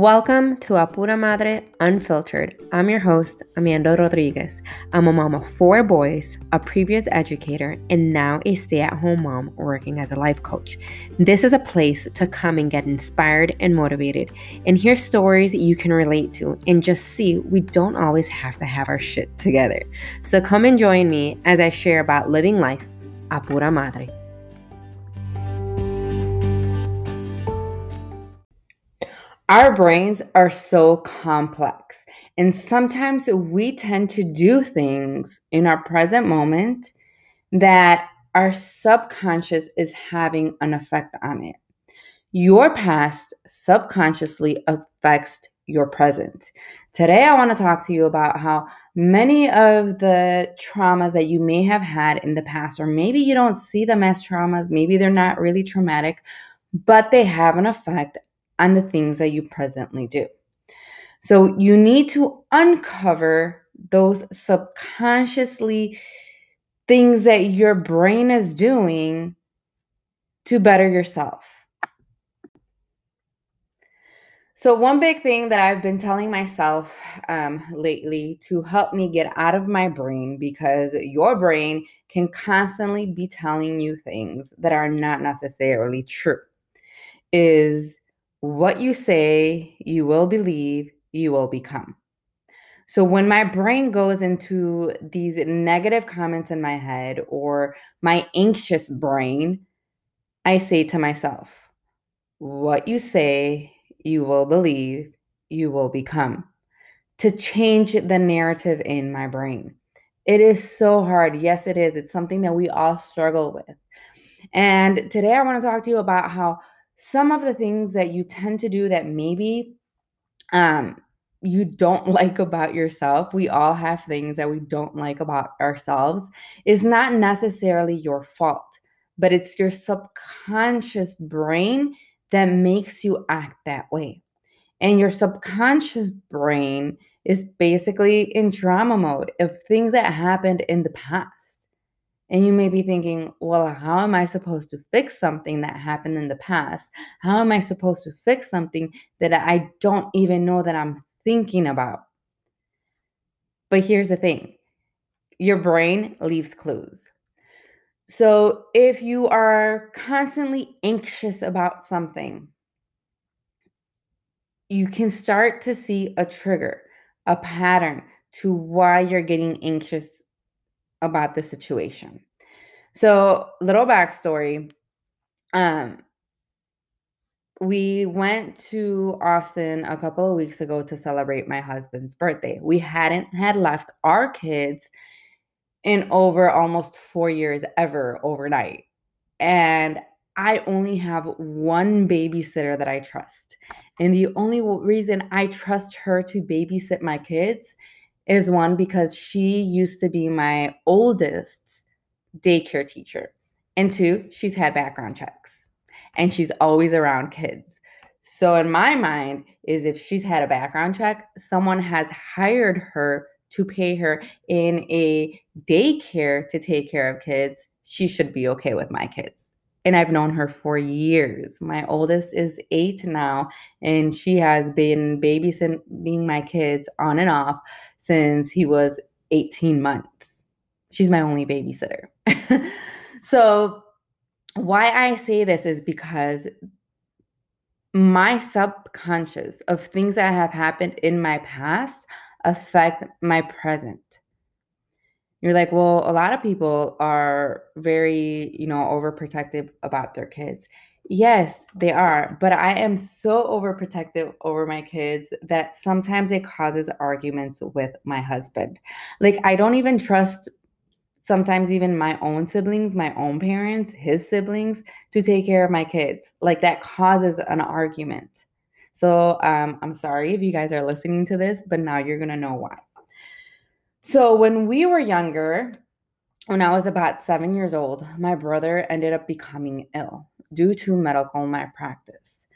Welcome to Apura Madre Unfiltered. I'm your host, Amanda Rodriguez. I'm a mom of four boys, a previous educator, and now a stay at home mom working as a life coach. This is a place to come and get inspired and motivated and hear stories you can relate to and just see we don't always have to have our shit together. So come and join me as I share about living life Apura Madre. Our brains are so complex, and sometimes we tend to do things in our present moment that our subconscious is having an effect on it. Your past subconsciously affects your present. Today, I want to talk to you about how many of the traumas that you may have had in the past, or maybe you don't see them as traumas, maybe they're not really traumatic, but they have an effect on the things that you presently do. So you need to uncover those subconsciously things that your brain is doing to better yourself. So, one big thing that I've been telling myself um, lately to help me get out of my brain because your brain can constantly be telling you things that are not necessarily true is what you say, you will believe, you will become. So when my brain goes into these negative comments in my head or my anxious brain, I say to myself, what you say, you will believe, you will become. To change the narrative in my brain. It is so hard. Yes, it is. It's something that we all struggle with. And today I want to talk to you about how some of the things that you tend to do that maybe um, you don't like about yourself, we all have things that we don't like about ourselves, is not necessarily your fault, but it's your subconscious brain that makes you act that way. And your subconscious brain is basically in drama mode of things that happened in the past. And you may be thinking, well, how am I supposed to fix something that happened in the past? How am I supposed to fix something that I don't even know that I'm thinking about? But here's the thing your brain leaves clues. So if you are constantly anxious about something, you can start to see a trigger, a pattern to why you're getting anxious about the situation. So, little backstory. Um, we went to Austin a couple of weeks ago to celebrate my husband's birthday. We hadn't had left our kids in over almost four years ever overnight. And I only have one babysitter that I trust. And the only reason I trust her to babysit my kids is one because she used to be my oldest daycare teacher. And two, she's had background checks and she's always around kids. So in my mind is if she's had a background check, someone has hired her to pay her in a daycare to take care of kids, she should be okay with my kids. And I've known her for years. My oldest is eight now, and she has been babysitting my kids on and off since he was 18 months. She's my only babysitter. so, why I say this is because my subconscious of things that have happened in my past affect my present. You're like, well, a lot of people are very, you know, overprotective about their kids. Yes, they are. But I am so overprotective over my kids that sometimes it causes arguments with my husband. Like, I don't even trust sometimes even my own siblings, my own parents, his siblings to take care of my kids. Like, that causes an argument. So, um, I'm sorry if you guys are listening to this, but now you're going to know why. So, when we were younger, when I was about seven years old, my brother ended up becoming ill due to medical malpractice.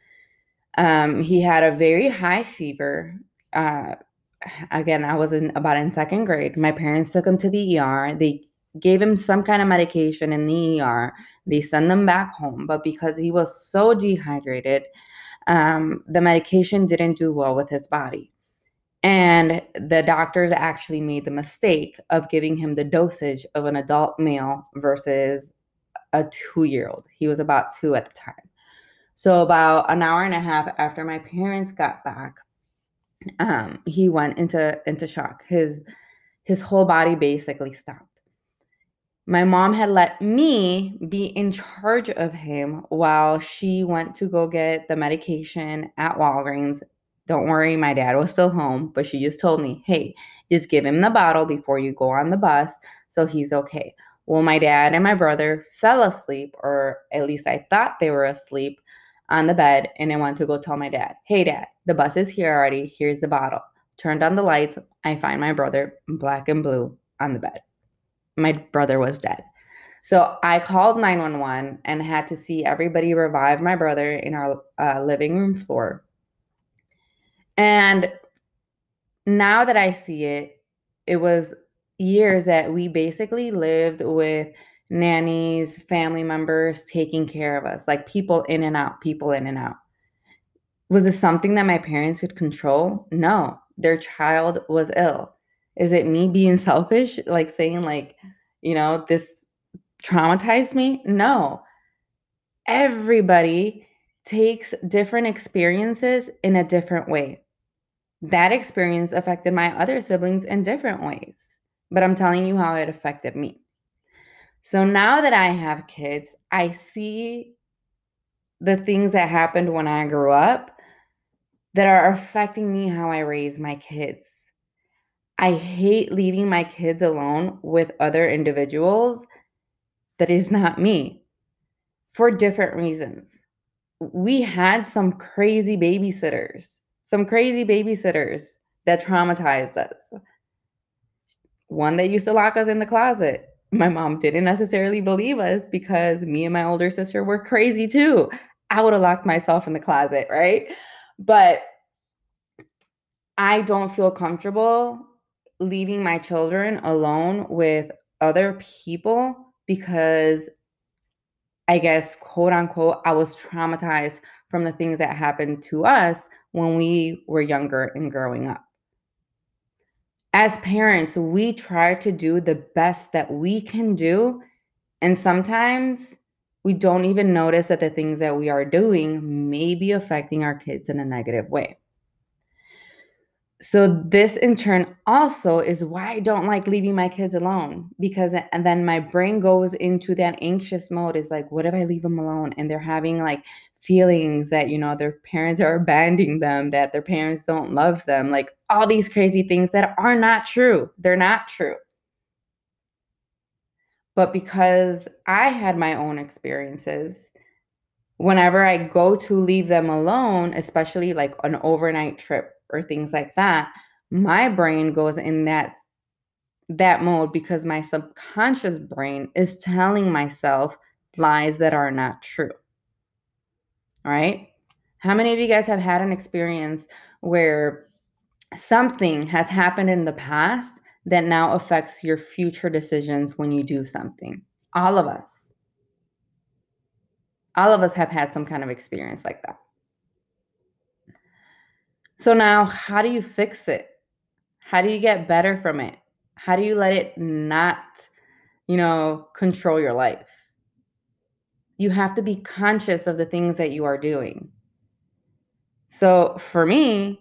Um, he had a very high fever. Uh, again, I was in about in second grade. My parents took him to the ER. They gave him some kind of medication in the ER. They sent them back home, but because he was so dehydrated, um, the medication didn't do well with his body. And the doctors actually made the mistake of giving him the dosage of an adult male versus a two year old. He was about two at the time. So, about an hour and a half after my parents got back, um, he went into into shock. His his whole body basically stopped. My mom had let me be in charge of him while she went to go get the medication at Walgreens. Don't worry, my dad was still home, but she just told me, hey, just give him the bottle before you go on the bus so he's okay. Well, my dad and my brother fell asleep, or at least I thought they were asleep on the bed, and I went to go tell my dad, hey, dad, the bus is here already. Here's the bottle. Turned on the lights. I find my brother, black and blue, on the bed my brother was dead. So I called 911 and had to see everybody revive my brother in our uh, living room floor. And now that I see it, it was years that we basically lived with nannies, family members taking care of us, like people in and out, people in and out. Was this something that my parents could control? No, their child was ill. Is it me being selfish? Like saying, like, you know, this traumatized me? No. Everybody takes different experiences in a different way. That experience affected my other siblings in different ways, but I'm telling you how it affected me. So now that I have kids, I see the things that happened when I grew up that are affecting me how I raise my kids. I hate leaving my kids alone with other individuals that is not me for different reasons. We had some crazy babysitters, some crazy babysitters that traumatized us. One that used to lock us in the closet. My mom didn't necessarily believe us because me and my older sister were crazy too. I would have locked myself in the closet, right? But I don't feel comfortable leaving my children alone with other people because I guess, quote unquote, I was traumatized from the things that happened to us when we were younger and growing up. As parents, we try to do the best that we can do. And sometimes we don't even notice that the things that we are doing may be affecting our kids in a negative way. So this in turn also is why I don't like leaving my kids alone because and then my brain goes into that anxious mode is like what if I leave them alone and they're having like feelings that you know their parents are abandoning them that their parents don't love them like all these crazy things that are not true they're not true but because I had my own experiences whenever I go to leave them alone especially like an overnight trip or things like that, my brain goes in that that mode because my subconscious brain is telling myself lies that are not true. All right? How many of you guys have had an experience where something has happened in the past that now affects your future decisions when you do something? All of us. All of us have had some kind of experience like that. So now, how do you fix it? How do you get better from it? How do you let it not, you know, control your life? You have to be conscious of the things that you are doing. So for me,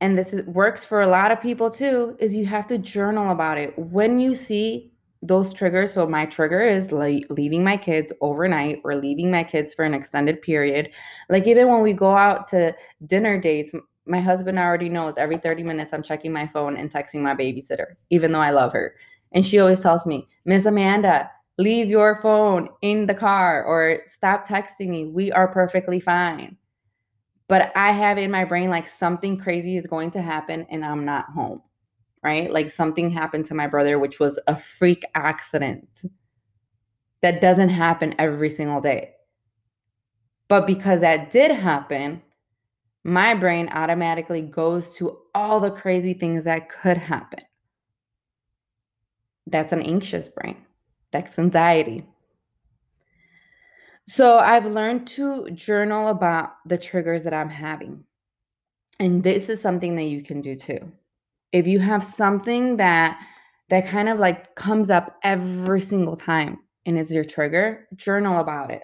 and this works for a lot of people too, is you have to journal about it. When you see those triggers. So my trigger is like leaving my kids overnight or leaving my kids for an extended period. Like even when we go out to dinner dates, my husband already knows every 30 minutes I'm checking my phone and texting my babysitter, even though I love her. And she always tells me, Miss Amanda, leave your phone in the car or stop texting me. We are perfectly fine. But I have in my brain like something crazy is going to happen and I'm not home right? Like something happened to my brother, which was a freak accident that doesn't happen every single day. But because that did happen, my brain automatically goes to all the crazy things that could happen. That's an anxious brain. That's anxiety. So I've learned to journal about the triggers that I'm having. And this is something that you can do too. If you have something that that kind of like comes up every single time and it's your trigger, journal about it.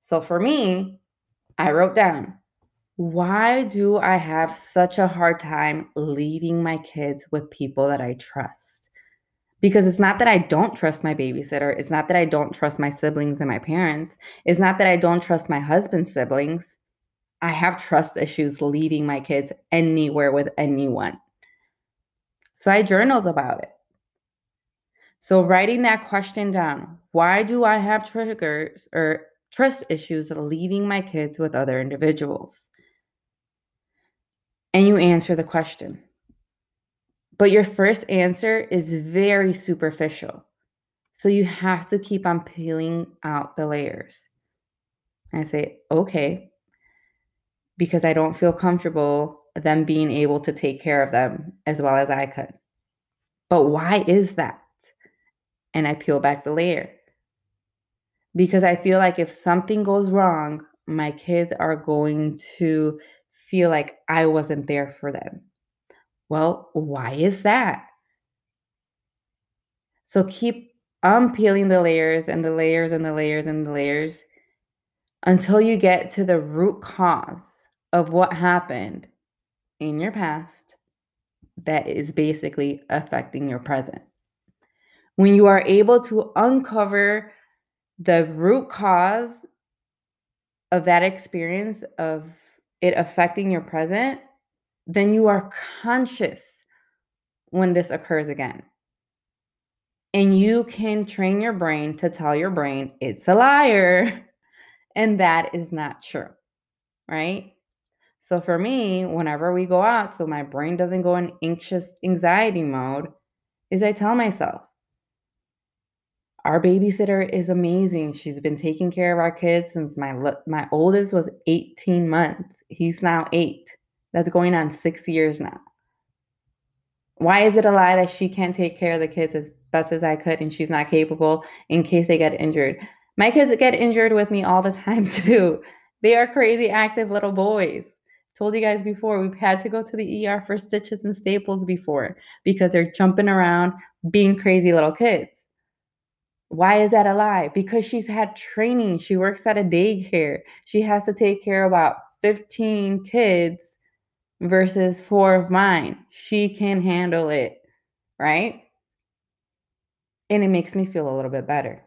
So for me, I wrote down, why do I have such a hard time leaving my kids with people that I trust? Because it's not that I don't trust my babysitter. It's not that I don't trust my siblings and my parents. It's not that I don't trust my husband's siblings. I have trust issues leaving my kids anywhere with anyone. So I journaled about it. So writing that question down, why do I have triggers or trust issues leaving my kids with other individuals? And you answer the question. But your first answer is very superficial. So you have to keep on peeling out the layers. I say, okay, because I don't feel comfortable them being able to take care of them as well as I could. But why is that? And I peel back the layer. Because I feel like if something goes wrong, my kids are going to feel like I wasn't there for them. Well, why is that? So keep unpeeling the layers and the layers and the layers and the layers until you get to the root cause of what happened in your past that is basically affecting your present. When you are able to uncover the root cause of that experience of it affecting your present, then you are conscious when this occurs again. And you can train your brain to tell your brain it's a liar. And that is not true, right? So for me, whenever we go out, so my brain doesn't go in anxious anxiety mode, is I tell myself, our babysitter is amazing. She's been taking care of our kids since my my oldest was 18 months. He's now 8. That's going on 6 years now. Why is it a lie that she can't take care of the kids as best as I could and she's not capable in case they get injured? My kids get injured with me all the time too. They are crazy active little boys. Told you guys before, we've had to go to the ER for stitches and staples before because they're jumping around being crazy little kids. Why is that a lie? Because she's had training. She works at a daycare. She has to take care of about 15 kids versus four of mine. She can handle it, right? And it makes me feel a little bit better.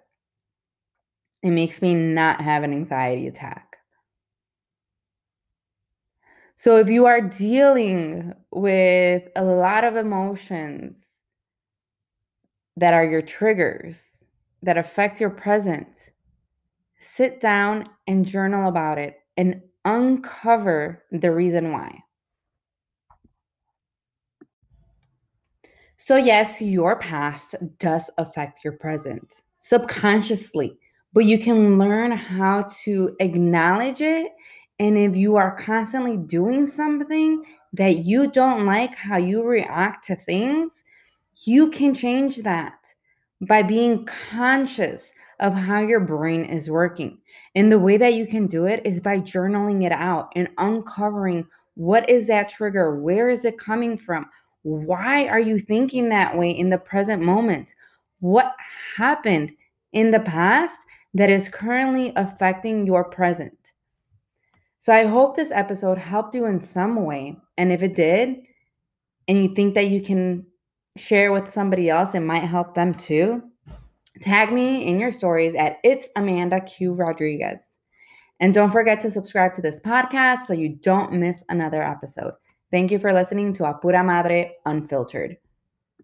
It makes me not have an anxiety attack. So if you are dealing with a lot of emotions that are your triggers, that affect your present, sit down and journal about it and uncover the reason why. So, yes, your past does affect your present subconsciously, but you can learn how to acknowledge it. And if you are constantly doing something that you don't like how you react to things, you can change that by being conscious of how your brain is working. And the way that you can do it is by journaling it out and uncovering what is that trigger? Where is it coming from? Why are you thinking that way in the present moment? What happened in the past that is currently affecting your present? So I hope this episode helped you in some way. And if it did, and you think that you can share with somebody else, it might help them too. Tag me in your stories at It's Amanda Q Rodriguez. And don't forget to subscribe to this podcast so you don't miss another episode. Thank you for listening to Apura Madre Unfiltered.